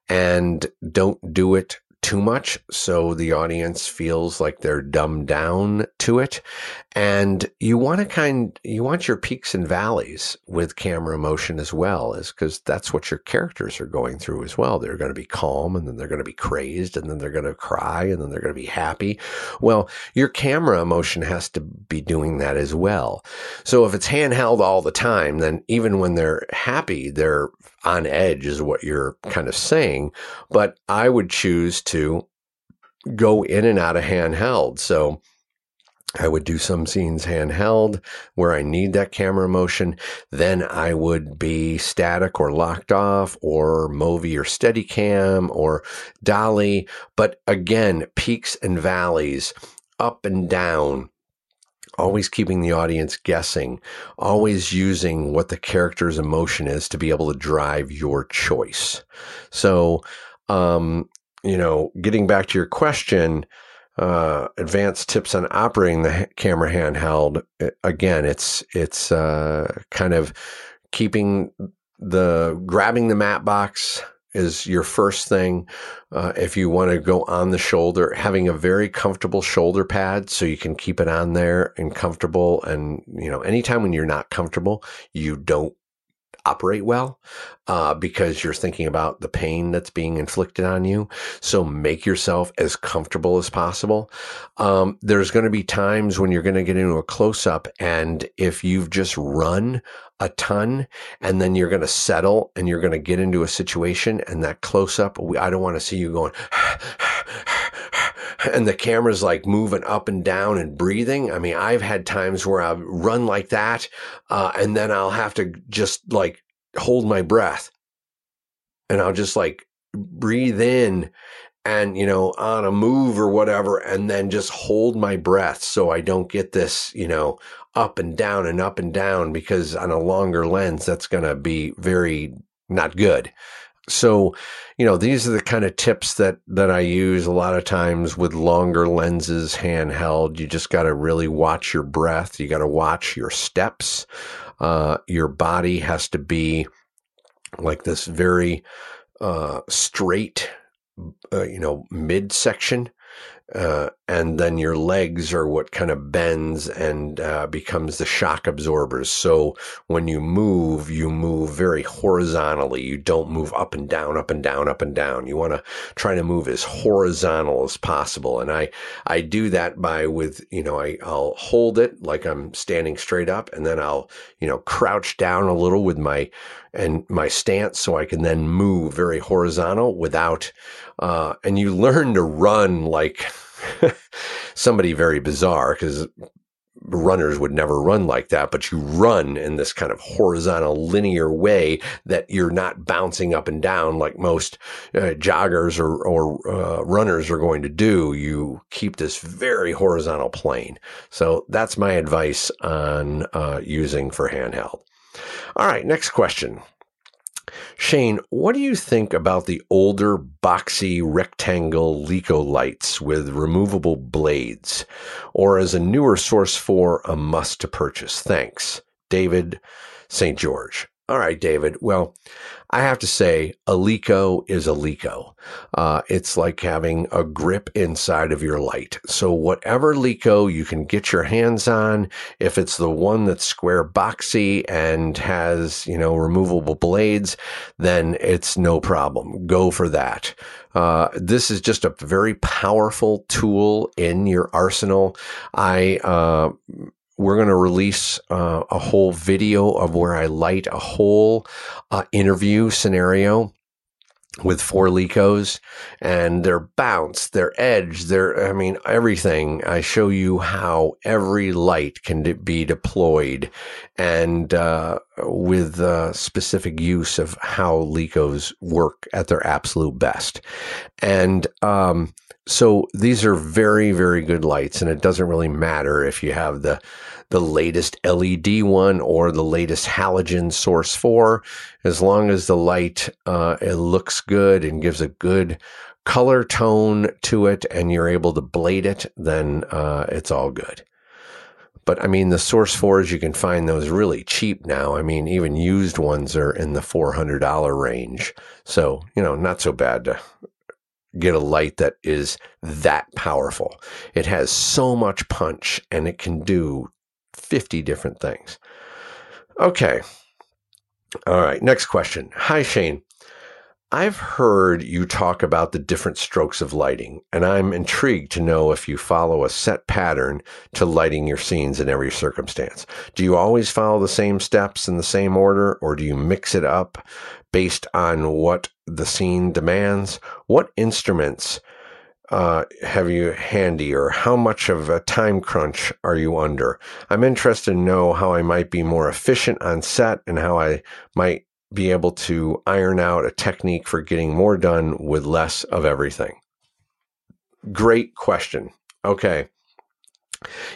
and don't do it too much so the audience feels like they're dumbed down to it. And you want to kind you want your peaks and valleys with camera motion as well is because that's what your characters are going through as well. They're going to be calm and then they're going to be crazed and then they're going to cry and then they're going to be happy. Well your camera emotion has to be doing that as well. So if it's handheld all the time then even when they're happy they're on edge is what you're kind of saying but i would choose to go in and out of handheld. So I would do some scenes handheld where I need that camera motion. Then I would be static or locked off or Movi or Steadicam or Dolly. But again, peaks and valleys, up and down, always keeping the audience guessing, always using what the character's emotion is to be able to drive your choice. So, um, you know, getting back to your question, uh, advanced tips on operating the camera handheld. Again, it's it's uh, kind of keeping the grabbing the matte box is your first thing. Uh, if you want to go on the shoulder, having a very comfortable shoulder pad so you can keep it on there and comfortable. And you know, anytime when you're not comfortable, you don't operate well uh, because you're thinking about the pain that's being inflicted on you. So make yourself as comfortable as possible. Um, there's going to be times when you're going to get into a close up, and if you've just run a ton and then you're going to settle and you're going to get into a situation and that close up, I don't want to see you going. and the camera's like moving up and down and breathing. I mean, I've had times where I've run like that, uh, and then I'll have to just like hold my breath and I'll just like breathe in and, you know, on a move or whatever, and then just hold my breath so I don't get this, you know, up and down and up and down because on a longer lens, that's going to be very not good. So, you know, these are the kind of tips that, that I use a lot of times with longer lenses handheld. You just got to really watch your breath. You got to watch your steps. Uh, your body has to be like this very, uh, straight, uh, you know, midsection uh, and then your legs are what kind of bends and uh, becomes the shock absorbers. So when you move, you move very horizontally. You don't move up and down, up and down, up and down. You want to try to move as horizontal as possible. And I, I do that by with, you know, I, I'll hold it like I'm standing straight up and then I'll, you know, crouch down a little with my, and my stance so I can then move very horizontal without, uh, and you learn to run like somebody very bizarre because runners would never run like that, but you run in this kind of horizontal linear way that you're not bouncing up and down like most uh, joggers or, or uh, runners are going to do. You keep this very horizontal plane. So that's my advice on uh, using for handheld. All right, next question. Shane, what do you think about the older boxy rectangle Leko lights with removable blades, or as a newer source for a must to purchase? Thanks, David St. George. All right, David. Well, I have to say, a Leko is a Leko. Uh, it's like having a grip inside of your light. So whatever Leko you can get your hands on, if it's the one that's square boxy and has, you know, removable blades, then it's no problem. Go for that. Uh, this is just a very powerful tool in your arsenal. I, uh, we're going to release uh, a whole video of where I light a whole uh, interview scenario with four Lekos and their bounce, their edge, their, I mean, everything. I show you how every light can be deployed and, uh, with, uh, specific use of how Lekos work at their absolute best. And, um, so these are very, very good lights and it doesn't really matter if you have the, the latest LED one or the latest halogen source four, as long as the light uh, it looks good and gives a good color tone to it, and you're able to blade it, then uh, it's all good. But I mean, the Source 4s, you can find those really cheap now. I mean, even used ones are in the $400 range. So, you know, not so bad to get a light that is that powerful. It has so much punch and it can do 50 different things. Okay. All right. Next question. Hi, Shane. I've heard you talk about the different strokes of lighting, and I'm intrigued to know if you follow a set pattern to lighting your scenes in every circumstance. Do you always follow the same steps in the same order, or do you mix it up based on what the scene demands? What instruments uh, have you handy or how much of a time crunch are you under? I'm interested to know how I might be more efficient on set and how I might be able to iron out a technique for getting more done with less of everything. Great question. Okay.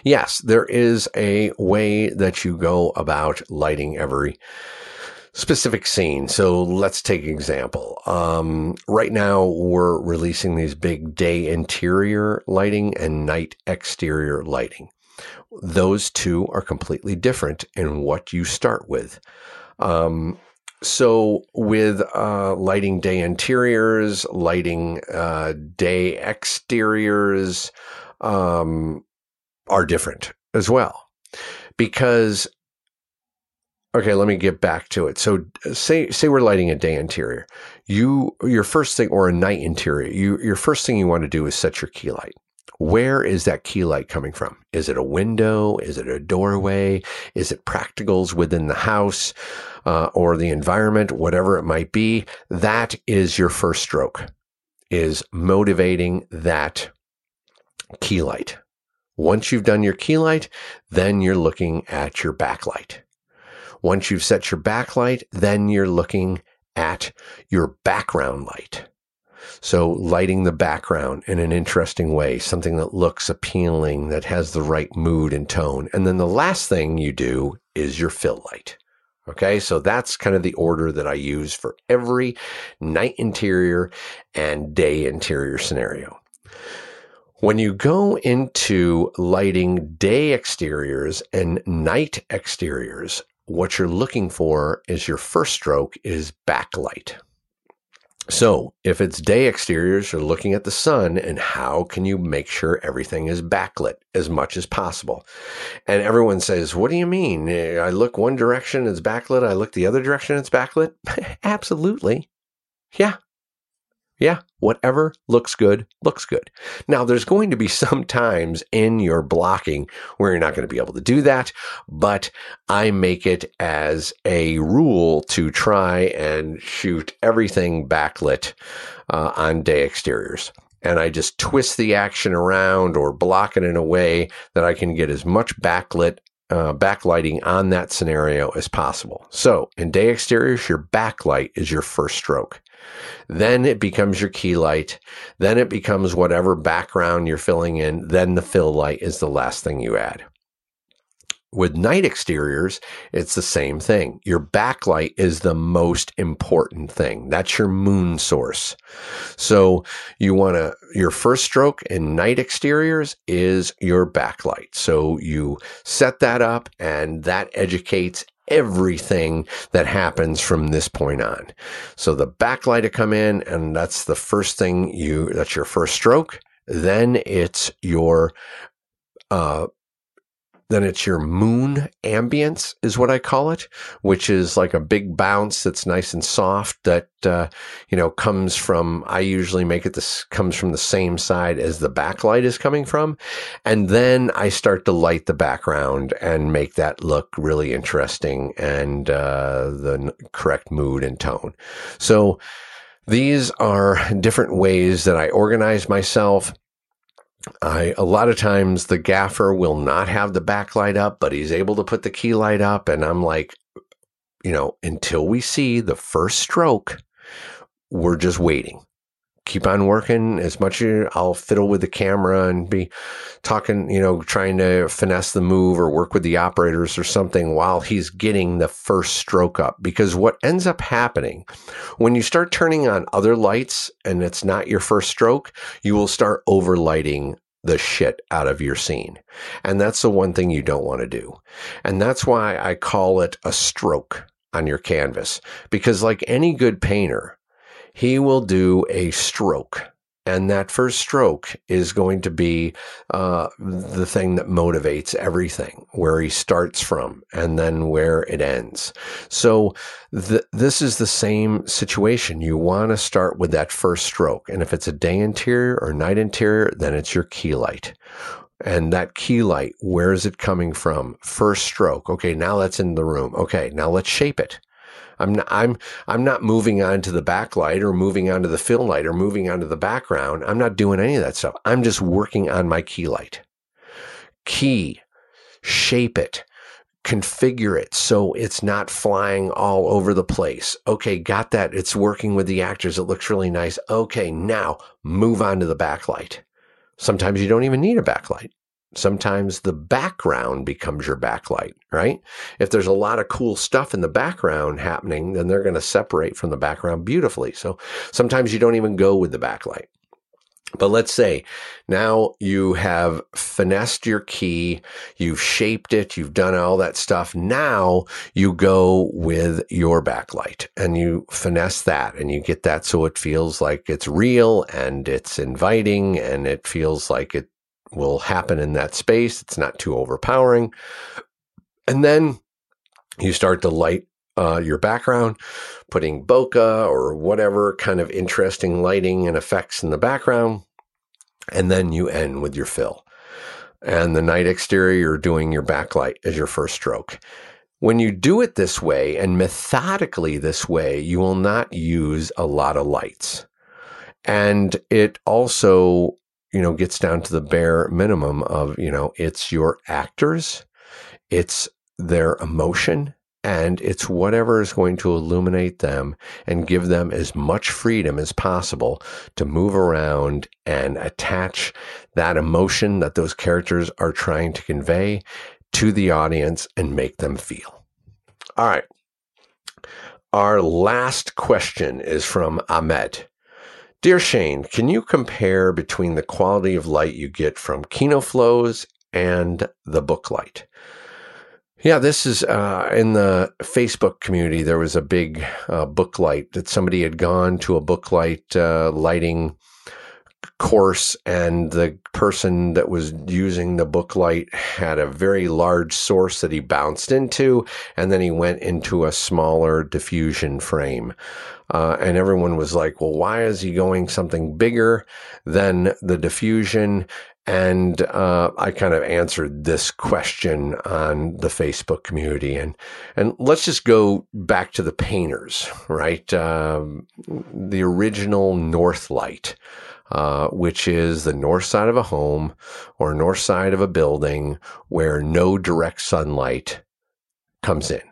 Yes, there is a way that you go about lighting every specific scene. So let's take an example. Um, right now we're releasing these big day interior lighting and night exterior lighting. Those two are completely different in what you start with. Um, so with uh, lighting day interiors, lighting uh, day exteriors um, are different as well because Okay, let me get back to it. So say say we're lighting a day interior. You your first thing or a night interior, you your first thing you want to do is set your key light. Where is that key light coming from? Is it a window? Is it a doorway? Is it practicals within the house uh, or the environment, whatever it might be? That is your first stroke, is motivating that key light. Once you've done your key light, then you're looking at your backlight. Once you've set your backlight, then you're looking at your background light. So lighting the background in an interesting way, something that looks appealing, that has the right mood and tone. And then the last thing you do is your fill light. Okay. So that's kind of the order that I use for every night interior and day interior scenario. When you go into lighting day exteriors and night exteriors, what you're looking for is your first stroke is backlight. So if it's day exteriors, you're looking at the sun and how can you make sure everything is backlit as much as possible? And everyone says, what do you mean? Eh, I look one direction, it's backlit. I look the other direction, it's backlit. Absolutely. Yeah, yeah, whatever looks good, looks good. Now, there's going to be some times in your blocking where you're not going to be able to do that, but I make it as a rule to try and shoot everything backlit uh, on day exteriors. And I just twist the action around or block it in a way that I can get as much backlit uh, backlighting on that scenario as possible. So in day exteriors, your backlight is your first stroke. Then it becomes your key light. Then it becomes whatever background you're filling in. Then the fill light is the last thing you add. With night exteriors, it's the same thing. Your backlight is the most important thing. That's your moon source. So you want to, your first stroke in night exteriors is your backlight. So you set that up and that educates everything that happens from this point on. So the backlight to come in and that's the first thing you, that's your first stroke. Then it's your, uh, then it's your moon ambience is what I call it, which is like a big bounce that's nice and soft that, uh, you know, comes from, I usually make it this comes from the same side as the backlight is coming from. And then I start to light the background and make that look really interesting and, uh, the correct mood and tone. So, These are different ways that I organize myself. I a lot of times the gaffer will not have the backlight up, but he's able to put the key light up, and I'm like, you know, until we see the first stroke, we're just waiting keep on working as much as I'll fiddle with the camera and be talking, you know, trying to finesse the move or work with the operators or something while he's getting the first stroke up. Because what ends up happening when you start turning on other lights and it's not your first stroke, you will start overlighting the shit out of your scene. And that's the one thing you don't want to do. And that's why I call it a stroke on your canvas. Because like any good painter, he will do a stroke. And that first stroke is going to be uh, the thing that motivates everything, where he starts from and then where it ends. So th- this is the same situation. You want to start with that first stroke. And if it's a day interior or night interior, then it's your key light. And that key light, where is it coming from? First stroke. Okay, now that's in the room. Okay, now let's shape it. I'm not, I'm I'm not moving on to the backlight or moving on to the fill light or moving on to the background. I'm not doing any of that stuff. I'm just working on my key light. Key, shape it, configure it so it's not flying all over the place. Okay, got that. It's working with the actors. It looks really nice. Okay, now move on to the backlight. Sometimes you don't even need a backlight sometimes the background becomes your backlight, right? If there's a lot of cool stuff in the background happening, then they're going to separate from the background beautifully. So sometimes you don't even go with the backlight. But let's say now you have finessed your key, you've shaped it, you've done all that stuff. Now you go with your backlight and you finesse that and you get that so it feels like it's real and it's inviting and it feels like it will happen in that space. It's not too overpowering. And then you start to light uh, your background, putting bokeh or whatever kind of interesting lighting and effects in the background. And then you end with your fill. And the night exterior, you're doing your backlight as your first stroke. When you do it this way and methodically this way, you will not use a lot of lights. And it also you know, gets down to the bare minimum of, you know, it's your actors, it's their emotion, and it's whatever is going to illuminate them and give them as much freedom as possible to move around and attach that emotion that those characters are trying to convey to the audience and make them feel. All right. Our last question is from Ahmed. Dear Shane, can you compare between the quality of light you get from Kino Flos and the Booklight? Yeah, this is uh, in the Facebook community. There was a big uh, booklight that somebody had gone to a booklight uh, lighting course, and the person that was using the booklight had a very large source that he bounced into, and then he went into a smaller diffusion frame. Uh, and everyone was like, well, why is he going something bigger than the diffusion? And uh, I kind of answered this question on the Facebook community, and and let's just go back to the painters, right? Um, the original Northlight, uh, which is the north side of a home or north side of a building where no direct sunlight comes in,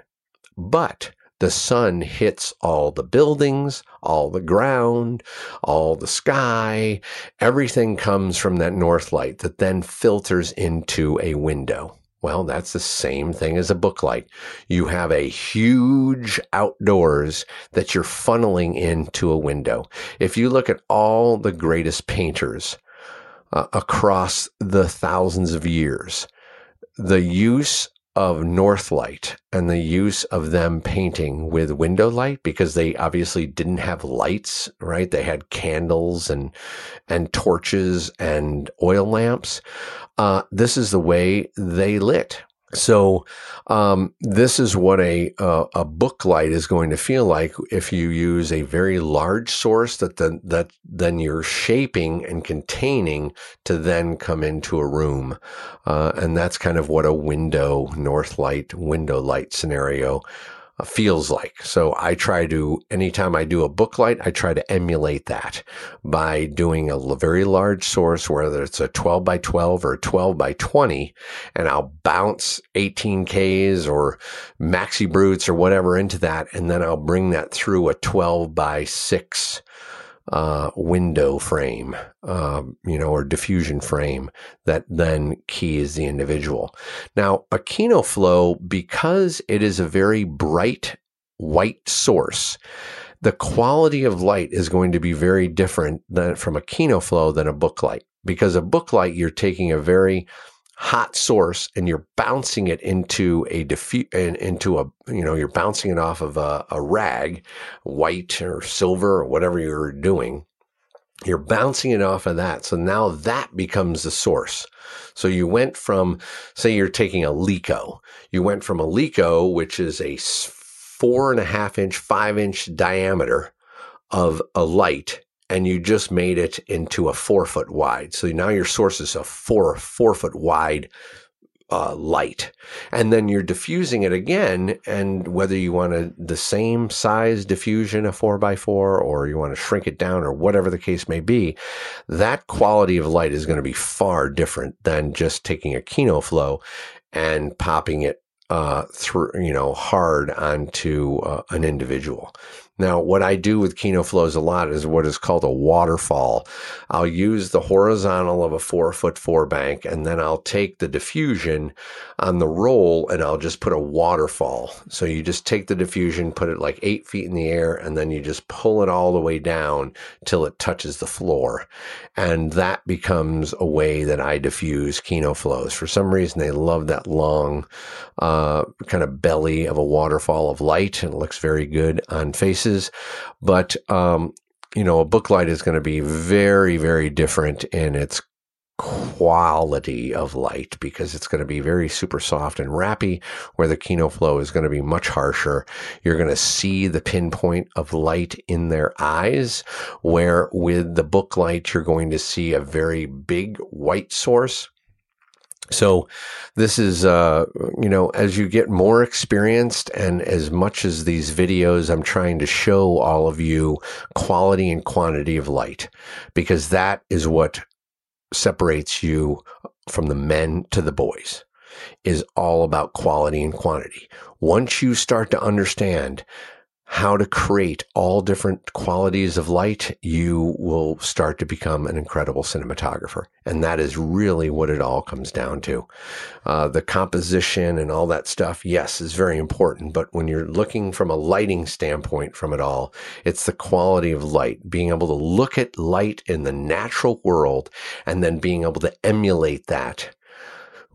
but the sun hits all the buildings, all the ground, all the sky. Everything comes from that north light that then filters into a window. Well, that's the same thing as a book light. You have a huge outdoors that you're funneling into a window. If you look at all the greatest painters uh, across the thousands of years, the use of Northlight and the use of them painting with window light because they obviously didn't have lights, right? They had candles and and torches and oil lamps. Uh, this is the way they lit. So um, this is what a, a, book light is going to feel like if you use a very large source that then that then you're shaping and containing to then come into a room, uh, and that's kind of what a window north light window light scenario Uh, feels like. So I try to, anytime I do a book light, I try to emulate that by doing a very large source, whether it's a 12 by 12 or 12 by 20, and I'll bounce 18Ks or maxi brutes or whatever into that. And then I'll bring that through a 12 by 6 uh, window frame, um, you know, or diffusion frame that then keys the individual. Now, a Kino Flo, because it is a very bright white source, the quality of light is going to be very different than from a Kino Flo than a book light. Because a book light, you're taking a very hot source and you're bouncing it into a diffu- and into a you know you're bouncing it off of a, a rag white or silver or whatever you're doing you're bouncing it off of that. So now that becomes the source. So you went from say you're taking a Leko you went from a Leko which is a four and a half inch five inch diameter of a light and you just made it into a four foot wide. So now your source is a four, four foot wide uh, light. And then you're diffusing it again. And whether you want the same size diffusion, a four by four, or you want to shrink it down or whatever the case may be, that quality of light is going to be far different than just taking a Kino Flo and popping it uh, through, you know, hard onto uh, an individual. Now, what I do with Kino Flos a lot is what is called a waterfall. I'll use the horizontal of a four foot four bank and then I'll take the diffusion on the roll and I'll just put a waterfall. So you just take the diffusion, put it like eight feet in the air, and then you just pull it all the way down till it touches the floor. And that becomes a way that I diffuse Kino Flos. For some reason, they love that long, uh, kind of belly of a waterfall of light and it looks very good on faces but um, you know, a book light is going to be very, very different in its quality of light because it's going to be very super soft and wrappy where the Kino Flo is going to be much harsher. You're going to see the pinpoint of light in their eyes where with the book light, you're going to see a very big white source so this is, uh, you know, as you get more experienced and as much as these videos, I'm trying to show all of you quality and quantity of light because that is what separates you from the men to the boys is all about quality and quantity. Once you start to understand how to create all different qualities of light, you will start to become an incredible cinematographer. And that is really what it all comes down to. Uh, the composition and all that stuff, yes, is very important. But when you're looking from a lighting standpoint from it all, it's the quality of light, being able to look at light in the natural world and then being able to emulate that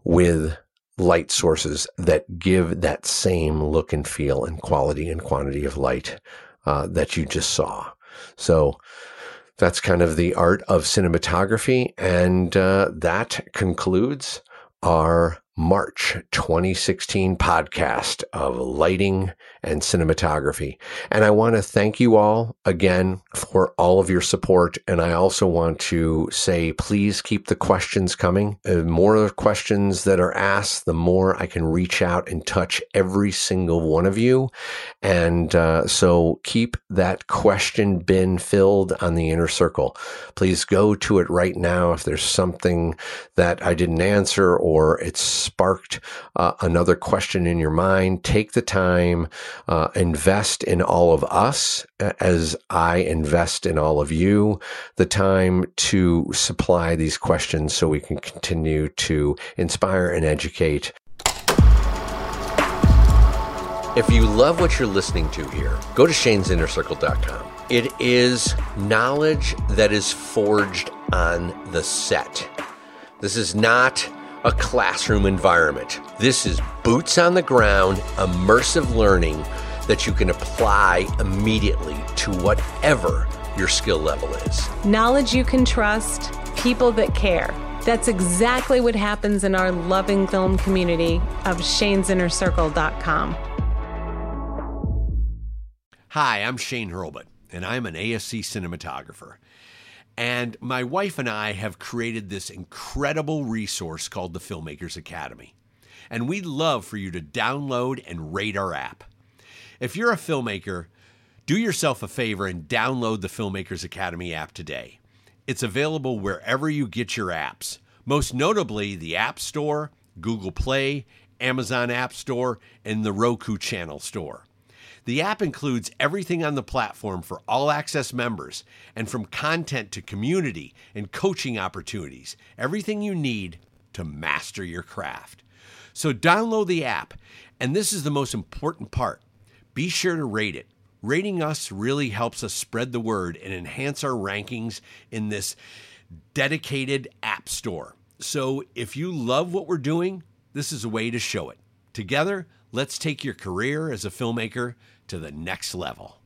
with light sources that give that same look and feel and quality and quantity of light uh, that you just saw. So that's kind of the art of cinematography. And uh, that concludes our March 2016 podcast of lighting and cinematography. And I want to thank you all again for all of your support. And I also want to say, please keep the questions coming. The more questions that are asked, the more I can reach out and touch every single one of you. And uh, so keep that question bin filled on the inner circle. Please go to it right now if there's something that I didn't answer or it's sparked uh, another question in your mind, take the time, uh, invest in all of us as I invest in all of you, the time to supply these questions so we can continue to inspire and educate. If you love what you're listening to here, go to shanesinnercircle.com. It is knowledge that is forged on the set. This is not a classroom environment. This is boots on the ground, immersive learning that you can apply immediately to whatever your skill level is. Knowledge you can trust, people that care. That's exactly what happens in our loving film community of shanesinnercircle.com. Hi, I'm Shane Hurlbut, and I'm an ASC cinematographer. And my wife and I have created this incredible resource called the Filmmakers Academy. And we'd love for you to download and rate our app. If you're a filmmaker, do yourself a favor and download the Filmmakers Academy app today. It's available wherever you get your apps, most notably the App Store, Google Play, Amazon App Store, and the Roku Channel Store. The app includes everything on the platform for all access members, and from content to community and coaching opportunities, everything you need to master your craft. So download the app, and this is the most important part be sure to rate it. Rating us really helps us spread the word and enhance our rankings in this dedicated app store. So if you love what we're doing, this is a way to show it. Together, let's take your career as a filmmaker to the next level.